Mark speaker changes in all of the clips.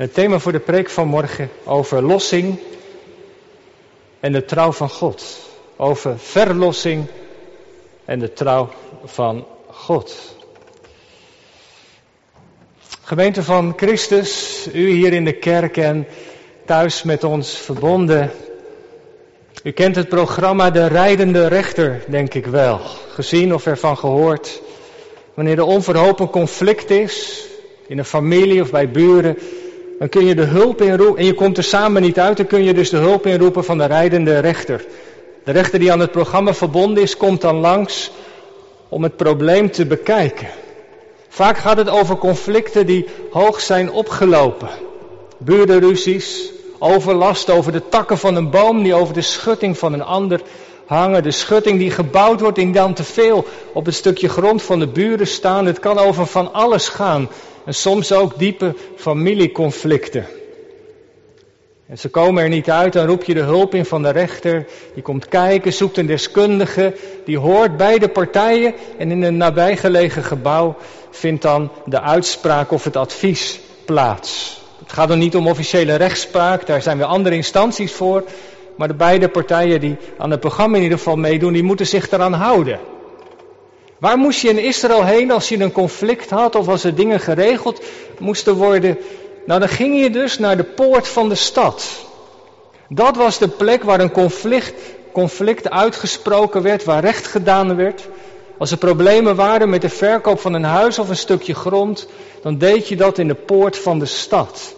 Speaker 1: Het thema voor de preek van morgen over lossing en de trouw van God. Over verlossing en de trouw van God. Gemeente van Christus, u hier in de kerk en thuis met ons verbonden. U kent het programma De Rijdende Rechter, denk ik wel. Gezien of ervan gehoord. Wanneer er onverhopen conflict is, in een familie of bij buren, dan kun je de hulp inroepen, en je komt er samen niet uit, dan kun je dus de hulp inroepen van de rijdende rechter. De rechter die aan het programma verbonden is, komt dan langs om het probleem te bekijken. Vaak gaat het over conflicten die hoog zijn opgelopen. Burenruzies, overlast over de takken van een boom die over de schutting van een ander hangen. De schutting die gebouwd wordt in dan te veel op het stukje grond van de buren staan. Het kan over van alles gaan. En soms ook diepe familieconflicten. En ze komen er niet uit, dan roep je de hulp in van de rechter. Die komt kijken, zoekt een deskundige. Die hoort beide partijen. En in een nabijgelegen gebouw vindt dan de uitspraak of het advies plaats. Het gaat dan niet om officiële rechtspraak, daar zijn weer andere instanties voor. Maar de beide partijen die aan het programma in ieder geval meedoen, die moeten zich eraan houden. Waar moest je in Israël heen als je een conflict had of als er dingen geregeld moesten worden? Nou, dan ging je dus naar de poort van de stad. Dat was de plek waar een conflict, conflict uitgesproken werd, waar recht gedaan werd. Als er problemen waren met de verkoop van een huis of een stukje grond, dan deed je dat in de poort van de stad.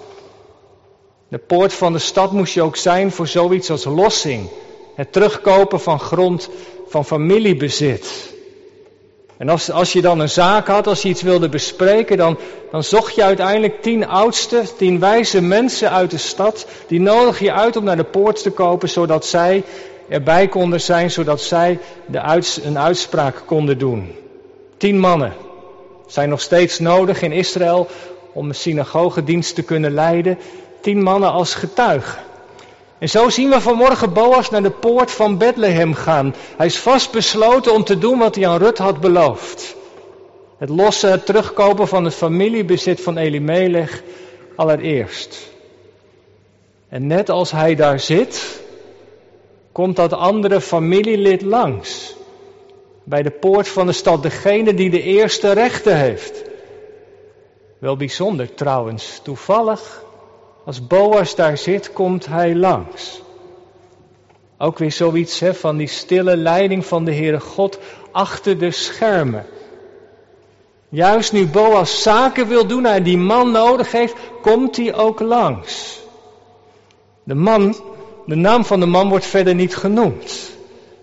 Speaker 1: De poort van de stad moest je ook zijn voor zoiets als lossing. Het terugkopen van grond, van familiebezit. En als, als je dan een zaak had, als je iets wilde bespreken, dan, dan zocht je uiteindelijk tien oudste, tien wijze mensen uit de stad. Die nodig je uit om naar de poort te kopen, zodat zij erbij konden zijn, zodat zij de een uitspraak konden doen. Tien mannen zijn nog steeds nodig in Israël om een synagogedienst te kunnen leiden. Tien mannen als getuigen. En zo zien we vanmorgen Boas naar de poort van Bethlehem gaan. Hij is vastbesloten om te doen wat hij aan Rut had beloofd. Het lossen, het terugkopen van het familiebezit van Elimelech allereerst. En net als hij daar zit, komt dat andere familielid langs. Bij de poort van de stad, degene die de eerste rechten heeft. Wel bijzonder trouwens, toevallig als Boas daar zit, komt hij langs. Ook weer zoiets hè, van die stille leiding van de Heere God achter de schermen. Juist nu Boas zaken wil doen en die man nodig heeft, komt hij ook langs. De man, de naam van de man wordt verder niet genoemd.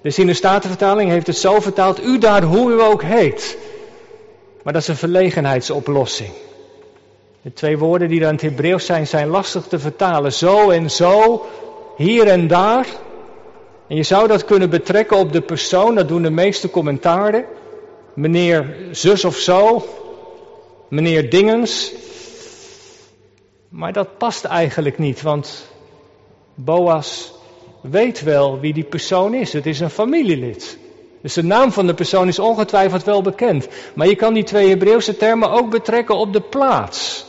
Speaker 1: Dus in de Statenvertaling heeft het zo vertaald, u daar hoe u ook heet. Maar dat is een verlegenheidsoplossing. De twee woorden die dan in het Hebreeuws zijn, zijn lastig te vertalen. Zo en zo, hier en daar. En je zou dat kunnen betrekken op de persoon, dat doen de meeste commentaren. Meneer zus of zo, meneer Dingens. Maar dat past eigenlijk niet, want Boas weet wel wie die persoon is. Het is een familielid. Dus de naam van de persoon is ongetwijfeld wel bekend. Maar je kan die twee Hebreeuwse termen ook betrekken op de plaats.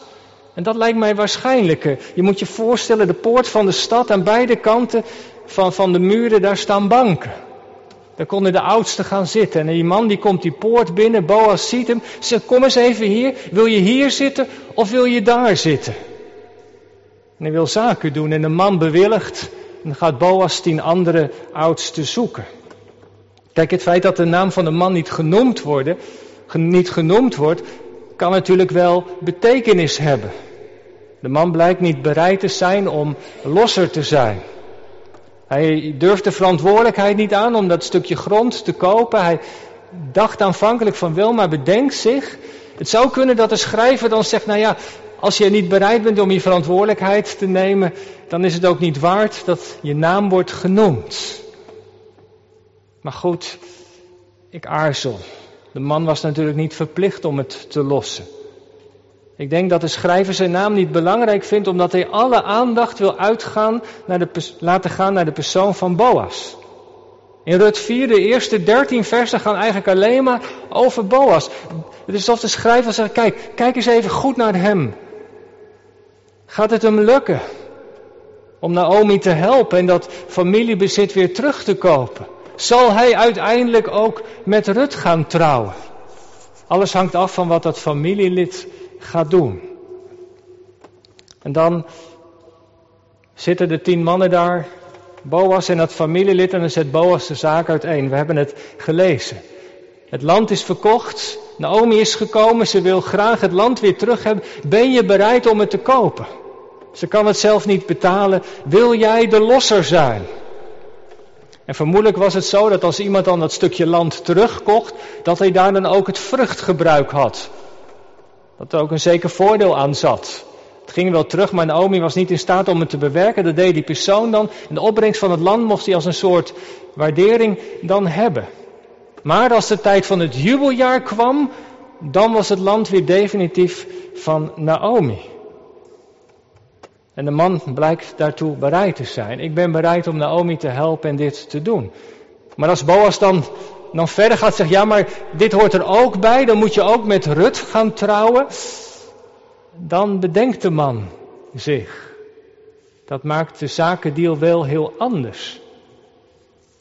Speaker 1: En dat lijkt mij waarschijnlijker. Je moet je voorstellen, de poort van de stad, aan beide kanten van, van de muren, daar staan banken. Daar konden de oudsten gaan zitten. En die man die komt die poort binnen, Boas ziet hem, zegt, kom eens even hier, wil je hier zitten of wil je daar zitten? En hij wil zaken doen en de man bewilligt en gaat Boas tien andere oudsten zoeken. Kijk, het feit dat de naam van de man niet genoemd, worden, niet genoemd wordt, kan natuurlijk wel betekenis hebben. De man blijkt niet bereid te zijn om losser te zijn. Hij durft de verantwoordelijkheid niet aan om dat stukje grond te kopen. Hij dacht aanvankelijk van wel, maar bedenk zich. Het zou kunnen dat de schrijver dan zegt, nou ja, als je niet bereid bent om je verantwoordelijkheid te nemen, dan is het ook niet waard dat je naam wordt genoemd. Maar goed, ik aarzel. De man was natuurlijk niet verplicht om het te lossen. Ik denk dat de schrijver zijn naam niet belangrijk vindt omdat hij alle aandacht wil uitgaan naar de, laten gaan naar de persoon van Boas. In Rut 4, de eerste 13 versen gaan eigenlijk alleen maar over Boas. Het is alsof de schrijver zegt, kijk, kijk eens even goed naar hem. Gaat het hem lukken om Naomi te helpen en dat familiebezit weer terug te kopen? Zal hij uiteindelijk ook met Rut gaan trouwen? Alles hangt af van wat dat familielid gaat doen. En dan zitten de tien mannen daar, Boas en dat familielid, en dan zet Boas de zaak uiteen. We hebben het gelezen. Het land is verkocht, Naomi is gekomen, ze wil graag het land weer terug hebben. Ben je bereid om het te kopen? Ze kan het zelf niet betalen. Wil jij de losser zijn? En vermoedelijk was het zo dat als iemand dan dat stukje land terugkocht, dat hij daar dan ook het vruchtgebruik had. Dat er ook een zeker voordeel aan zat. Het ging wel terug, maar Naomi was niet in staat om het te bewerken. Dat deed die persoon dan. En de opbrengst van het land mocht hij als een soort waardering dan hebben. Maar als de tijd van het jubeljaar kwam, dan was het land weer definitief van Naomi. En de man blijkt daartoe bereid te zijn. Ik ben bereid om Naomi te helpen en dit te doen. Maar als Boas dan, dan verder gaat zeggen, ja maar dit hoort er ook bij, dan moet je ook met Rut gaan trouwen. Dan bedenkt de man zich. Dat maakt de zakendeal wel heel anders.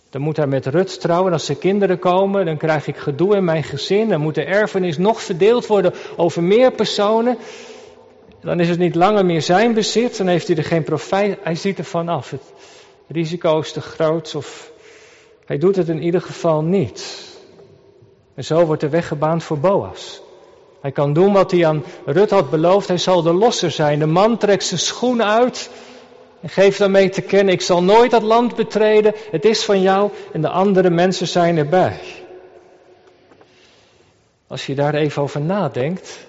Speaker 1: Dan moet hij met Rut trouwen. Als er kinderen komen, dan krijg ik gedoe in mijn gezin. Dan moet de erfenis nog verdeeld worden over meer personen. Dan is het niet langer meer zijn bezit. Dan heeft hij er geen profijt. Hij ziet er vanaf. Het risico is te groot. Of hij doet het in ieder geval niet. En zo wordt de weg gebaand voor Boas. Hij kan doen wat hij aan Rut had beloofd. Hij zal de losser zijn. De man trekt zijn schoen uit. En geeft daarmee te kennen, ik zal nooit dat land betreden, het is van jou en de andere mensen zijn erbij. Als je daar even over nadenkt,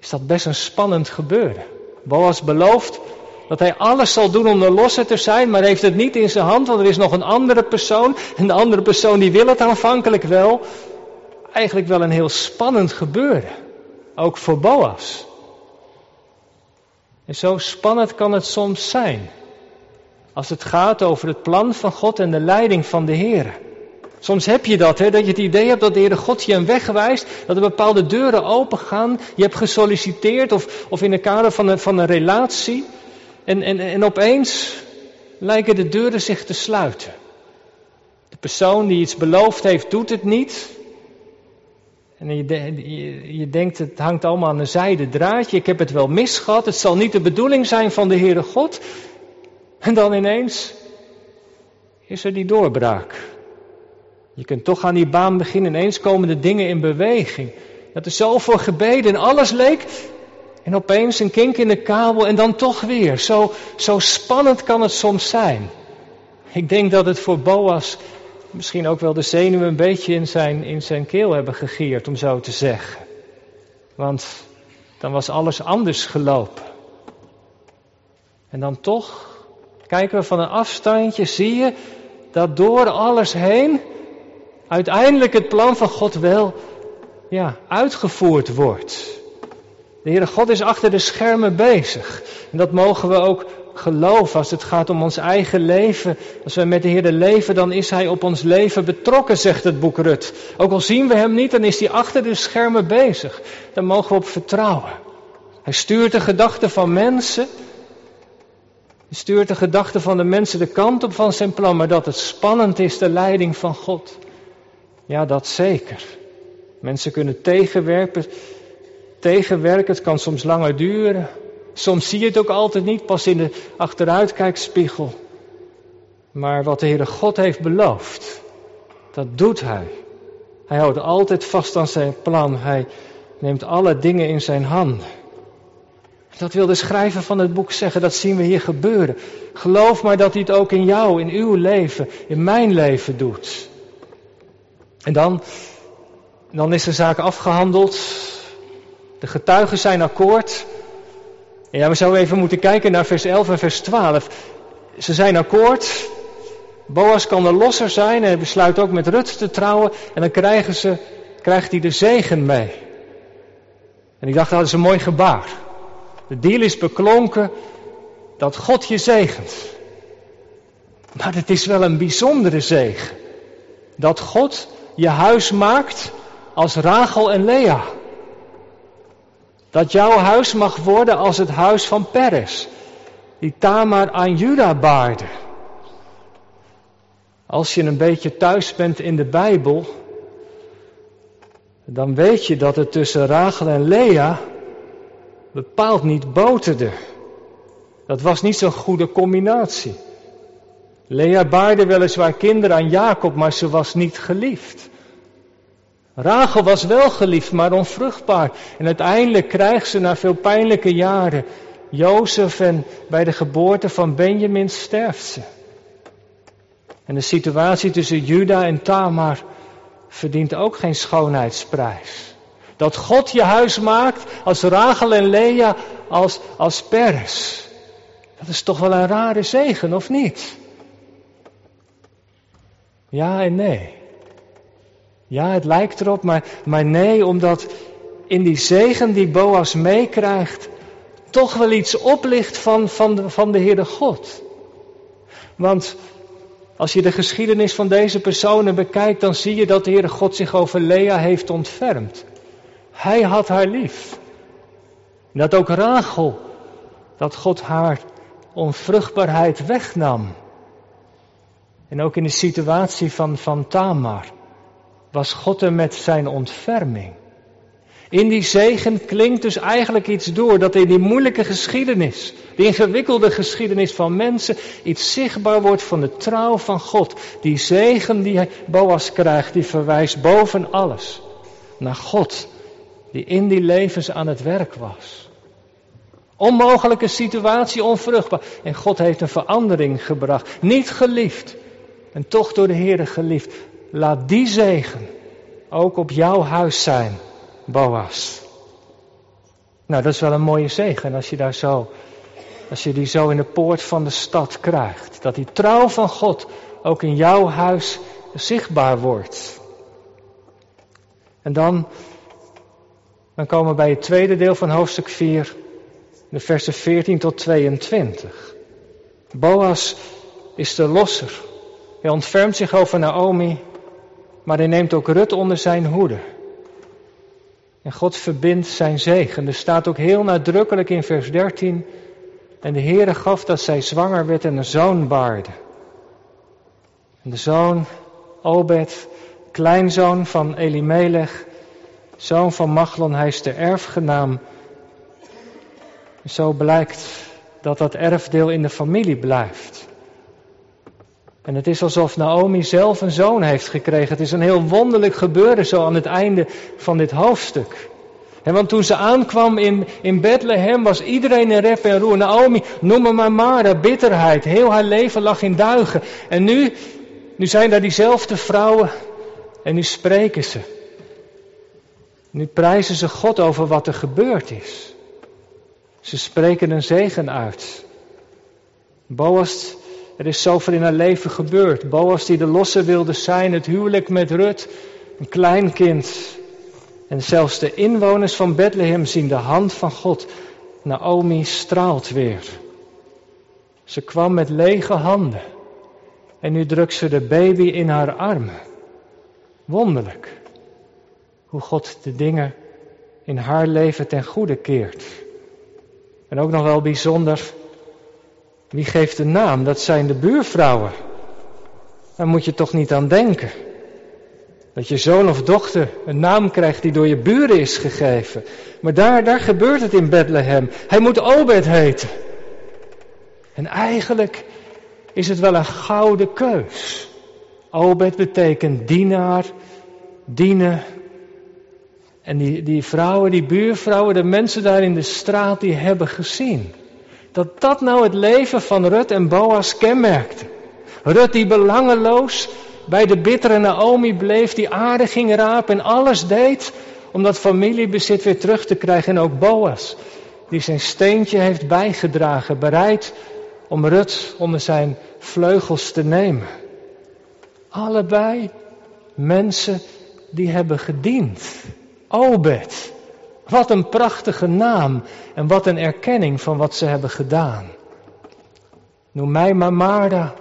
Speaker 1: is dat best een spannend gebeuren. Boas belooft dat hij alles zal doen om de losse te zijn, maar heeft het niet in zijn hand, want er is nog een andere persoon. En de andere persoon die wil het aanvankelijk wel. Eigenlijk wel een heel spannend gebeuren. Ook voor Boas. En zo spannend kan het soms zijn. Als het gaat over het plan van God en de leiding van de Heer. Soms heb je dat, hè, dat je het idee hebt dat de Heere God je een weg wijst, dat er bepaalde deuren open gaan. Je hebt gesolliciteerd of, of in het kader van een, van een relatie. En, en, en opeens lijken de deuren zich te sluiten. De persoon die iets beloofd heeft, doet het niet. En je, je, denkt, het hangt allemaal aan een zijde draadje. Ik heb het wel misgehad. Het zal niet de bedoeling zijn van de Heere God. En dan ineens is er die doorbraak. Je kunt toch aan die baan beginnen. Ineens komen de dingen in beweging. Dat er zo voor gebeden en alles leek. En opeens een kink in de kabel en dan toch weer. Zo, zo spannend kan het soms zijn. Ik denk dat het voor Boas misschien ook wel de zenuwen een beetje in zijn, in zijn keel hebben gegeerd, om zo te zeggen. Want dan was alles anders gelopen. En dan toch, kijken we van een afstandje, zie je dat door alles heen uiteindelijk het plan van God wel ja, uitgevoerd wordt. De Heere God is achter de schermen bezig. En dat mogen we ook geloven als het gaat om ons eigen leven. Als we met de Heer leven, dan is Hij op ons leven betrokken, zegt het boek Rut. Ook al zien we Hem niet, dan is Hij achter de schermen bezig. Daar mogen we op vertrouwen. Hij stuurt de gedachten van mensen. Hij stuurt de gedachten van de mensen de kant op van zijn plan. Maar dat het spannend is, de leiding van God. Ja, dat zeker. Mensen kunnen tegenwerken, tegenwerken, het kan soms langer duren. Soms zie je het ook altijd niet, pas in de achteruitkijkspiegel. Maar wat de Heere God heeft beloofd, dat doet Hij. Hij houdt altijd vast aan zijn plan. Hij neemt alle dingen in zijn handen. Dat wil de schrijver van het boek zeggen, dat zien we hier gebeuren. Geloof maar dat hij het ook in jou, in uw leven, in mijn leven doet. En dan, dan is de zaak afgehandeld. De getuigen zijn akkoord. Ja, we zouden even moeten kijken naar vers 11 en vers 12. Ze zijn akkoord. Boas kan de losser zijn en hij besluit ook met Rut te trouwen. En dan krijgen ze, krijgt hij de zegen mee. En ik dacht, dat is een mooi gebaar. De deal is beklonken dat God je zegent. Maar het is wel een bijzondere zegen. Dat God je huis maakt als Rachel en Lea. Dat jouw huis mag worden als het huis van Peres. die Tamar aan Juda baarde. Als je een beetje thuis bent in de Bijbel, dan weet je dat het tussen Rachel en Lea bepaald niet boterde. Dat was niet zo'n goede combinatie. Lea baarde weliswaar kinderen aan Jacob, maar ze was niet geliefd. Rachel was wel geliefd, maar onvruchtbaar. En uiteindelijk krijgt ze na veel pijnlijke jaren Jozef en bij de geboorte van Benjamin sterft ze. En de situatie tussen Juda en Tamar verdient ook geen schoonheidsprijs. Dat God je huis maakt als Rachel en Lea als, als Peres. Dat is toch wel een rare zegen, of niet? Ja en nee. Ja, het lijkt erop, maar, maar nee, omdat in die zegen die Boas meekrijgt, toch wel iets oplicht van, van, de, van de Heere God. Want als je de geschiedenis van deze personen bekijkt, dan zie je dat de Heere God zich over Lea heeft ontfermd. Hij had haar lief. Dat ook Rachel, dat God haar onvruchtbaarheid wegnam. En ook in de situatie van, van Tamar was God er met zijn ontferming. In die zegen klinkt dus eigenlijk iets door dat in die moeilijke geschiedenis, die ingewikkelde geschiedenis van mensen, iets zichtbaar wordt van de trouw van God. Die zegen die Boas krijgt, die verwijst boven alles naar God, die in die levens aan het werk was. Onmogelijke situatie, onvruchtbaar. En God heeft een verandering gebracht. Niet geliefd, en toch door de Heer geliefd. Laat die zegen ook op jouw huis zijn, Boas. Nou, dat is wel een mooie zegen als je daar zo, als je die zo in de poort van de stad krijgt. Dat die trouw van God ook in jouw huis zichtbaar wordt. En dan, dan komen we bij het tweede deel van hoofdstuk 4, de versen 14 tot 22. Boas is de losser. Hij ontfermt zich over Naomi, maar hij neemt ook Rut onder zijn hoede. En God verbindt zijn zegen. Er staat ook heel nadrukkelijk in vers 13. En de Heere gaf dat zij zwanger werd en een zoon baarde. En de zoon, Obed, kleinzoon van Elimelech, zoon van Machlon, hij is de erfgenaam. En zo blijkt dat dat erfdeel in de familie blijft. En het is alsof Naomi zelf een zoon heeft gekregen. Het is een heel wonderlijk gebeuren zo aan het einde van dit hoofdstuk. En want toen ze aankwam in, in Bethlehem was iedereen in rep en roer. Naomi, noem me maar Mara, bitterheid. Heel haar leven lag in duigen. En nu, nu zijn daar diezelfde vrouwen en nu spreken ze. Nu prijzen ze God over wat er gebeurd is. Ze spreken een zegen uit. Boas er is zoveel in haar leven gebeurd. Boas die de losse wilde zijn, het huwelijk met Rut, een klein kind. En zelfs de inwoners van Bethlehem zien de hand van God. Naomi straalt weer. Ze kwam met lege handen. En nu drukt ze de baby in haar armen. Wonderlijk. Hoe God de dingen in haar leven ten goede keert. En ook nog wel bijzonder wie geeft de naam? Dat zijn de buurvrouwen. Daar moet je toch niet aan denken. Dat je zoon of dochter een naam krijgt die door je buren is gegeven. Maar daar, daar gebeurt het in Bethlehem. Hij moet Obed heten. En eigenlijk is het wel een gouden keus. Obed betekent dienaar, dienen. En die, die vrouwen, die buurvrouwen, de mensen daar in de straat, die hebben gezien dat dat nou het leven van Rut en Boas kenmerkte. Rut die belangeloos bij de bittere Naomi bleef, die aarde ging rapen en alles deed om dat familiebezit weer terug te krijgen. En ook Boas, die zijn steentje heeft bijgedragen, bereid om Rut onder zijn vleugels te nemen. Allebei mensen die hebben gediend. Obed, wat een prachtige naam en wat een erkenning van wat ze hebben gedaan. Noem mij maar Marda.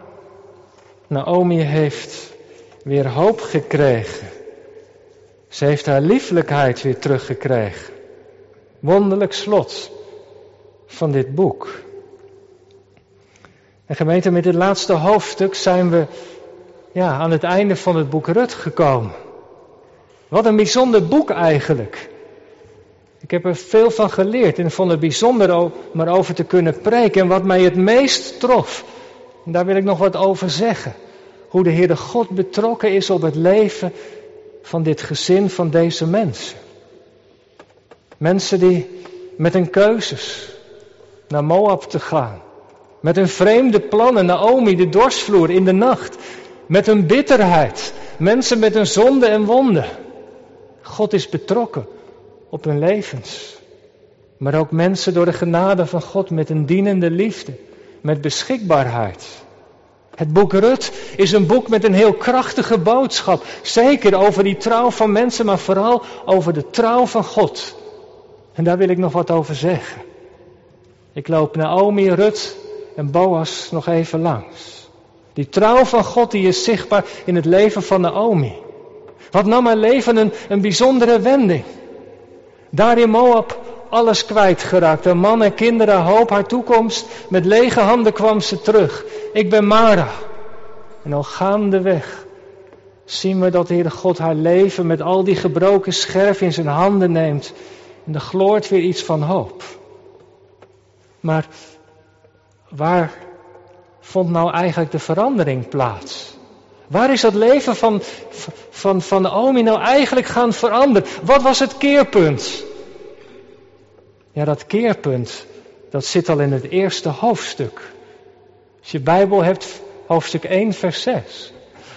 Speaker 1: Naomi heeft weer hoop gekregen. Ze heeft haar lieflijkheid weer teruggekregen. Wonderlijk slot van dit boek. En gemeente, met dit laatste hoofdstuk zijn we ja, aan het einde van het boek Rut gekomen. Wat een bijzonder boek eigenlijk. Ik heb er veel van geleerd en vond het bijzonder om maar over te kunnen preken. En wat mij het meest trof, en daar wil ik nog wat over zeggen. Hoe de Heere God betrokken is op het leven van dit gezin, van deze mensen. Mensen die met hun keuzes naar Moab te gaan. Met hun vreemde plannen, Naomi, de dorsvloer in de nacht. Met hun bitterheid. Mensen met hun zonde en wonden. God is betrokken op hun levens. Maar ook mensen door de genade van God met een dienende liefde. Met beschikbaarheid. Het boek Rut is een boek met een heel krachtige boodschap. Zeker over die trouw van mensen, maar vooral over de trouw van God. En daar wil ik nog wat over zeggen. Ik loop Naomi, Rut en Boas nog even langs. Die trouw van God die is zichtbaar in het leven van Naomi. Wat nam haar leven een, een bijzondere wending. Daar in Moab alles kwijtgeraakt. Haar man en kinderen, hoop, haar toekomst. Met lege handen kwam ze terug. Ik ben Mara. En al gaandeweg zien we dat de Heere God haar leven met al die gebroken scherf in zijn handen neemt. En er gloort weer iets van hoop. Maar waar vond nou eigenlijk de verandering plaats? Waar is dat leven van, van, van Naomi nou eigenlijk gaan veranderen? Wat was het keerpunt? Ja, dat keerpunt, dat zit al in het eerste hoofdstuk. Als je Bijbel hebt, hoofdstuk 1, vers 6.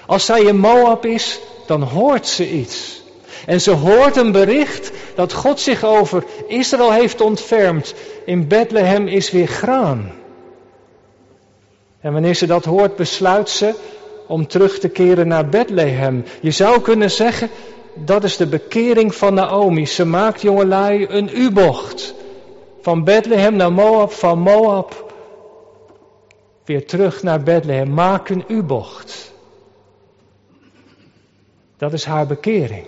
Speaker 1: Als zij in Moab is, dan hoort ze iets. En ze hoort een bericht dat God zich over Israël heeft ontfermd. In Bethlehem is weer graan. En wanneer ze dat hoort, besluit ze om terug te keren naar Bethlehem. Je zou kunnen zeggen, dat is de bekering van Naomi. Ze maakt jongelui een U-bocht. Van Bethlehem naar Moab, van Moab weer terug naar Bethlehem. Maak een U-bocht. Dat is haar bekering.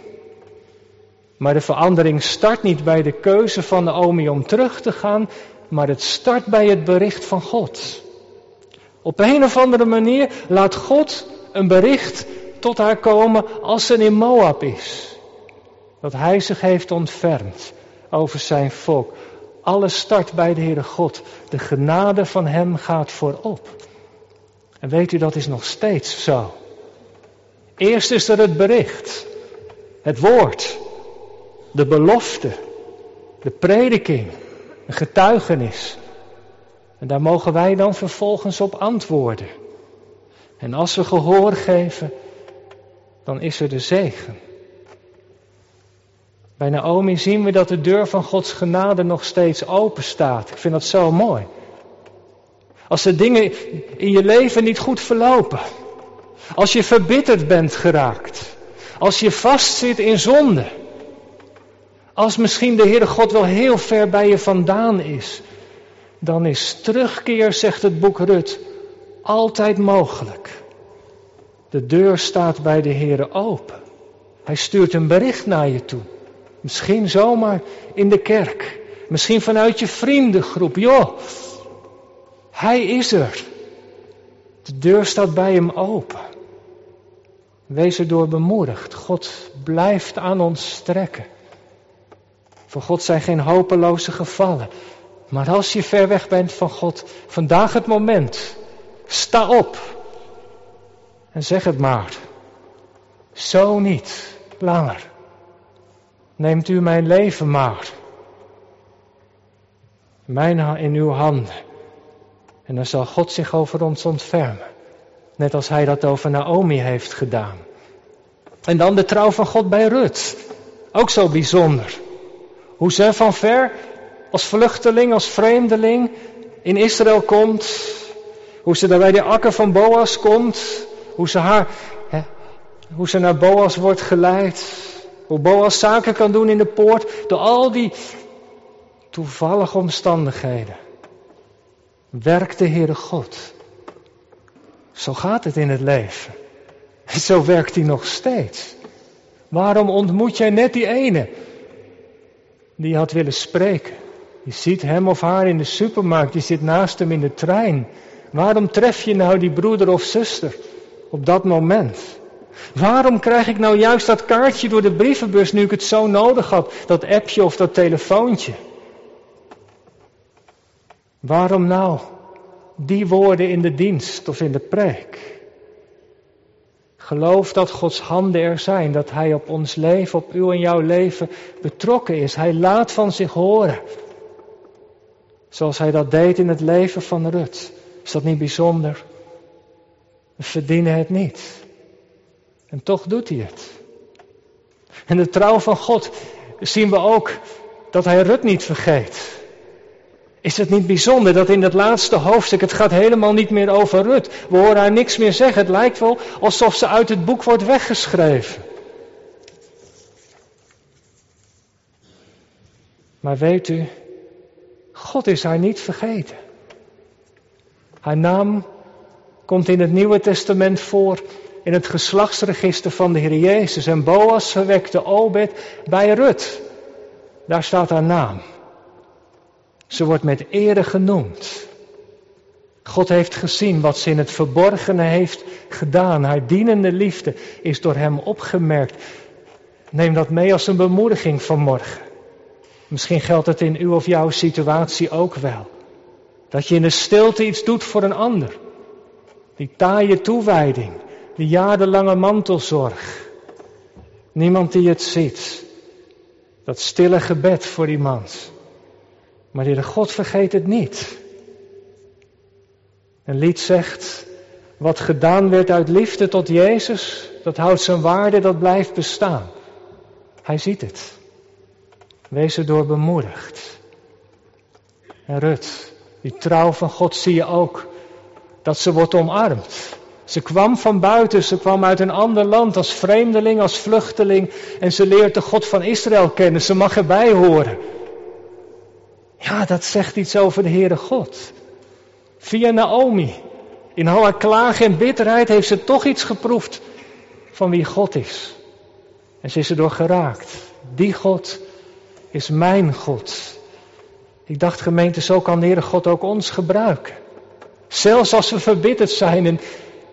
Speaker 1: Maar de verandering start niet bij de keuze van Naomi om terug te gaan, maar het start bij het bericht van God. Op een of andere manier laat God een bericht tot haar komen als ze in Moab is. Dat hij zich heeft ontfermd over zijn volk. Alles start bij de Heere God. De genade van hem gaat voorop. En weet u, dat is nog steeds zo. Eerst is er het bericht, het woord, de belofte, de prediking, een getuigenis. En daar mogen wij dan vervolgens op antwoorden. En als we gehoor geven, dan is er de zegen. Bij Naomi zien we dat de deur van Gods genade nog steeds open staat. Ik vind dat zo mooi. Als de dingen in je leven niet goed verlopen. Als je verbitterd bent geraakt. Als je vastzit in zonde. Als misschien de Heere God wel heel ver bij je vandaan is. Dan is terugkeer, zegt het boek Rut, altijd mogelijk. De deur staat bij de Heere open. Hij stuurt een bericht naar je toe. Misschien zomaar in de kerk. Misschien vanuit je vriendengroep. Joh, hij is er. De deur staat bij hem open. Wees erdoor bemoedigd. God blijft aan ons strekken. Voor God zijn geen hopeloze gevallen. Maar als je ver weg bent van God, vandaag het moment. Sta op. En zeg het maar. Zo niet langer. Neemt u mijn leven maar. Mijn in uw handen. En dan zal God zich over ons ontfermen. Net als hij dat over Naomi heeft gedaan. En dan de trouw van God bij Rut. Ook zo bijzonder. Hoe ze van ver als vluchteling, als vreemdeling in Israël komt. Hoe ze daar bij de akker van Boas komt. Hoe ze, haar, hè, hoe ze naar Boas wordt geleid. Hoe Boas zaken kan doen in de poort. Door al die toevallige omstandigheden. Werkt de Heere God. Zo gaat het in het leven. En zo werkt hij nog steeds. Waarom ontmoet jij net die ene die had willen spreken? Je ziet hem of haar in de supermarkt, je zit naast hem in de trein. Waarom tref je nou die broeder of zuster op dat moment? Waarom krijg ik nou juist dat kaartje door de brievenbus nu ik het zo nodig had, dat appje of dat telefoontje? Waarom nou die woorden in de dienst of in de preek? Geloof dat Gods handen er zijn, dat Hij op ons leven, op uw en jouw leven betrokken is. Hij laat van zich horen. Zoals Hij dat deed in het leven van Rut. Is dat niet bijzonder? We verdienen het niet. En toch doet Hij het. En de trouw van God zien we ook dat Hij Rut niet vergeet. Is het niet bijzonder dat in het laatste hoofdstuk, het gaat helemaal niet meer over Rut. We horen haar niks meer zeggen. Het lijkt wel alsof ze uit het boek wordt weggeschreven. Maar weet u, God is haar niet vergeten. Haar naam komt in het Nieuwe Testament voor in het geslachtsregister van de Heer Jezus. En Boas verwekte Obed bij Rut. Daar staat haar naam. Ze wordt met ere genoemd. God heeft gezien wat ze in het verborgene heeft gedaan. Haar dienende liefde is door hem opgemerkt. Neem dat mee als een bemoediging vanmorgen. Misschien geldt het in uw of jouw situatie ook wel. Dat je in de stilte iets doet voor een ander. Die taaie toewijding, die jarenlange mantelzorg. Niemand die het ziet. Dat stille gebed voor iemand. Maar de God vergeet het niet. Een lied zegt, wat gedaan werd uit liefde tot Jezus, dat houdt zijn waarde, dat blijft bestaan. Hij ziet het. Wees erdoor bemoedigd. En Rut, die trouw van God zie je ook, dat ze wordt omarmd. Ze kwam van buiten, ze kwam uit een ander land als vreemdeling, als vluchteling en ze leert de God van Israël kennen. Ze mag erbij horen. Ja, dat zegt iets over de Heere God. Via Naomi, in al haar klagen en bitterheid, heeft ze toch iets geproefd van wie God is. En ze is erdoor geraakt. Die God is mijn God. Ik dacht gemeente, zo kan de Heere God ook ons gebruiken. Zelfs als we verbitterd zijn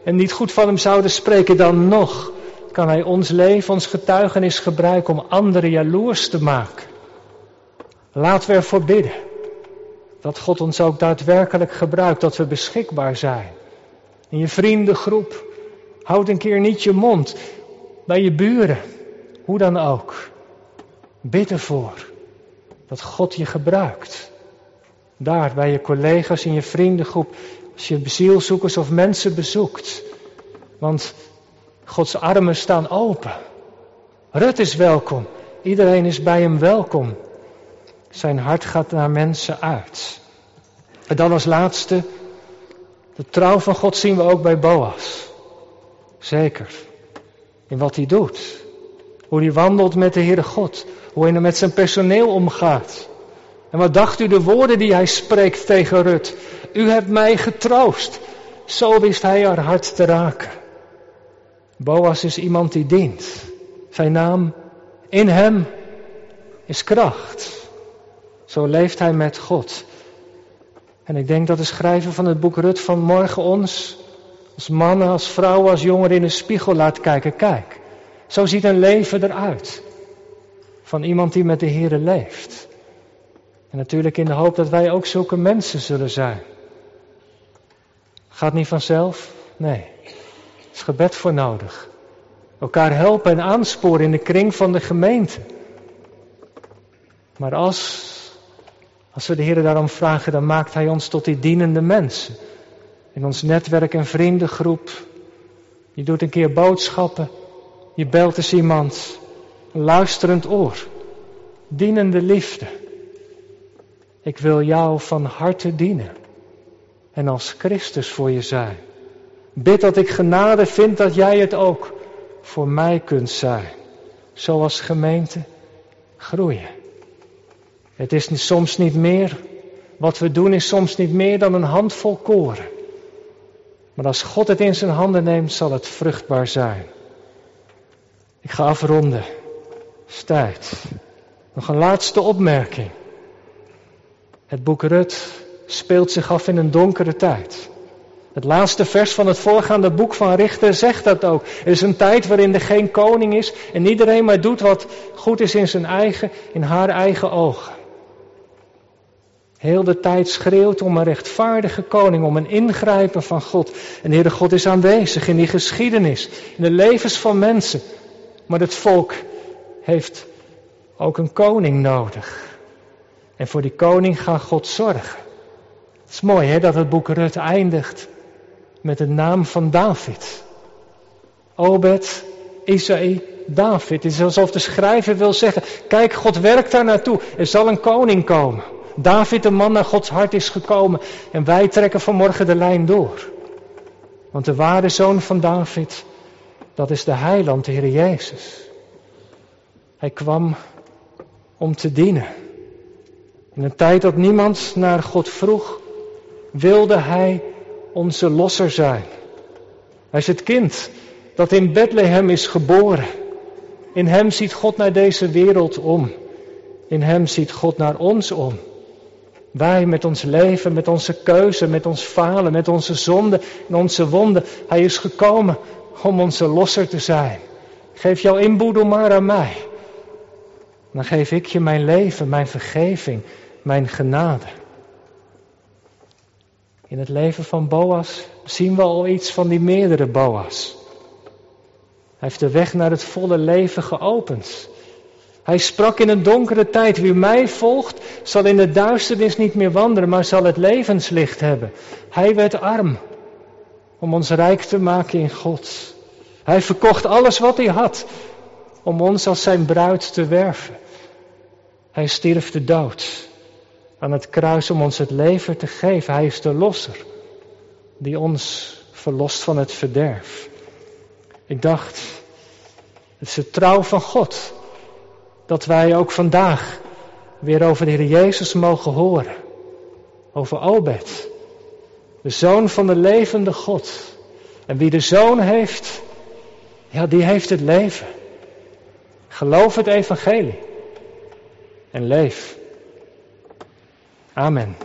Speaker 1: en, niet goed van Hem zouden spreken, dan nog kan Hij ons leven, ons getuigenis gebruiken om anderen jaloers te maken. Laten we ervoor bidden. Dat God ons ook daadwerkelijk gebruikt, dat we beschikbaar zijn. In je vriendengroep. Houd een keer niet je mond. Bij je buren. Hoe dan ook. Bid ervoor. Dat God je gebruikt. Daar bij je collega's in je vriendengroep. Als je zielzoekers of mensen bezoekt. Want Gods armen staan open. Rut is welkom. Iedereen is bij hem welkom. Zijn hart gaat naar mensen uit. En dan als laatste, de trouw van God zien we ook bij Boas. Zeker. In wat hij doet. Hoe hij wandelt met de Heere God. Hoe hij met zijn personeel omgaat. En wat dacht u de woorden die hij spreekt tegen Rut? U hebt mij getroost. Zo wist hij haar hart te raken. Boas is iemand die dient. Zijn naam in hem is kracht. Zo leeft hij met God. En ik denk dat de schrijver van het boek Rut van morgen ons, als mannen, als vrouwen, als jongeren in de spiegel laat kijken. Kijk, zo ziet een leven eruit. Van iemand die met de Here leeft. En natuurlijk in de hoop dat wij ook zulke mensen zullen zijn. Gaat niet vanzelf? Nee. Er is gebed voor nodig. Elkaar helpen en aansporen in de kring van de gemeente. Maar als als we de Heer daarom vragen, dan maakt Hij ons tot die dienende mensen. In ons netwerk en vriendengroep. Je doet een keer boodschappen. Je belt eens iemand. Luisterend oor. Dienende liefde. Ik wil jou van harte dienen. En als Christus voor je zijn. Bid dat ik genade vind dat jij het ook voor mij kunt zijn. Zoals gemeente groeien. Het is soms niet meer, wat we doen is soms niet meer dan een handvol koren. Maar als God het in zijn handen neemt, zal het vruchtbaar zijn. Ik ga afronden. Stijt. Nog een laatste opmerking. Het boek Rut speelt zich af in een donkere tijd. Het laatste vers van het voorgaande boek van Richter zegt dat ook. Er is een tijd waarin er geen koning is en iedereen maar doet wat goed is in zijn eigen, in haar eigen ogen. Heel de tijd schreeuwt om een rechtvaardige koning, om een ingrijpen van God. En Heere God is aanwezig in die geschiedenis, in de levens van mensen. Maar het volk heeft ook een koning nodig. En voor die koning gaat God zorgen. Het is mooi hè, dat het boek Rut eindigt met de naam van David. Obed, Isaï, David. Het is alsof de schrijver wil zeggen, kijk, God werkt daar naartoe. Er zal een koning komen. David, de man naar Gods hart, is gekomen. En wij trekken vanmorgen de lijn door. Want de ware zoon van David, dat is de heiland, de Heer Jezus. Hij kwam om te dienen. In een tijd dat niemand naar God vroeg, wilde hij onze losser zijn. Hij is het kind dat in Bethlehem is geboren. In hem ziet God naar deze wereld om. In hem ziet God naar ons om. Wij met ons leven, met onze keuze, met ons falen, met onze zonden en onze wonden. Hij is gekomen om onze losser te zijn. Geef jouw inboedel maar aan mij. Dan geef ik je mijn leven, mijn vergeving, mijn genade. In het leven van Boas zien we al iets van die meerdere Boas. Hij heeft de weg naar het volle leven geopend. Hij sprak in een donkere tijd, wie mij volgt, zal in de duisternis niet meer wandelen, maar zal het levenslicht hebben. Hij werd arm om ons rijk te maken in God. Hij verkocht alles wat hij had om ons als zijn bruid te werven. Hij stierf de dood aan het kruis om ons het leven te geven. Hij is de losser die ons verlost van het verderf. Ik dacht, het is de trouw van God dat wij ook vandaag weer over de Heer Jezus mogen horen. Over Obed, de zoon van de levende God. En wie de zoon heeft, ja, die heeft het leven. Geloof het evangelie en leef. Amen.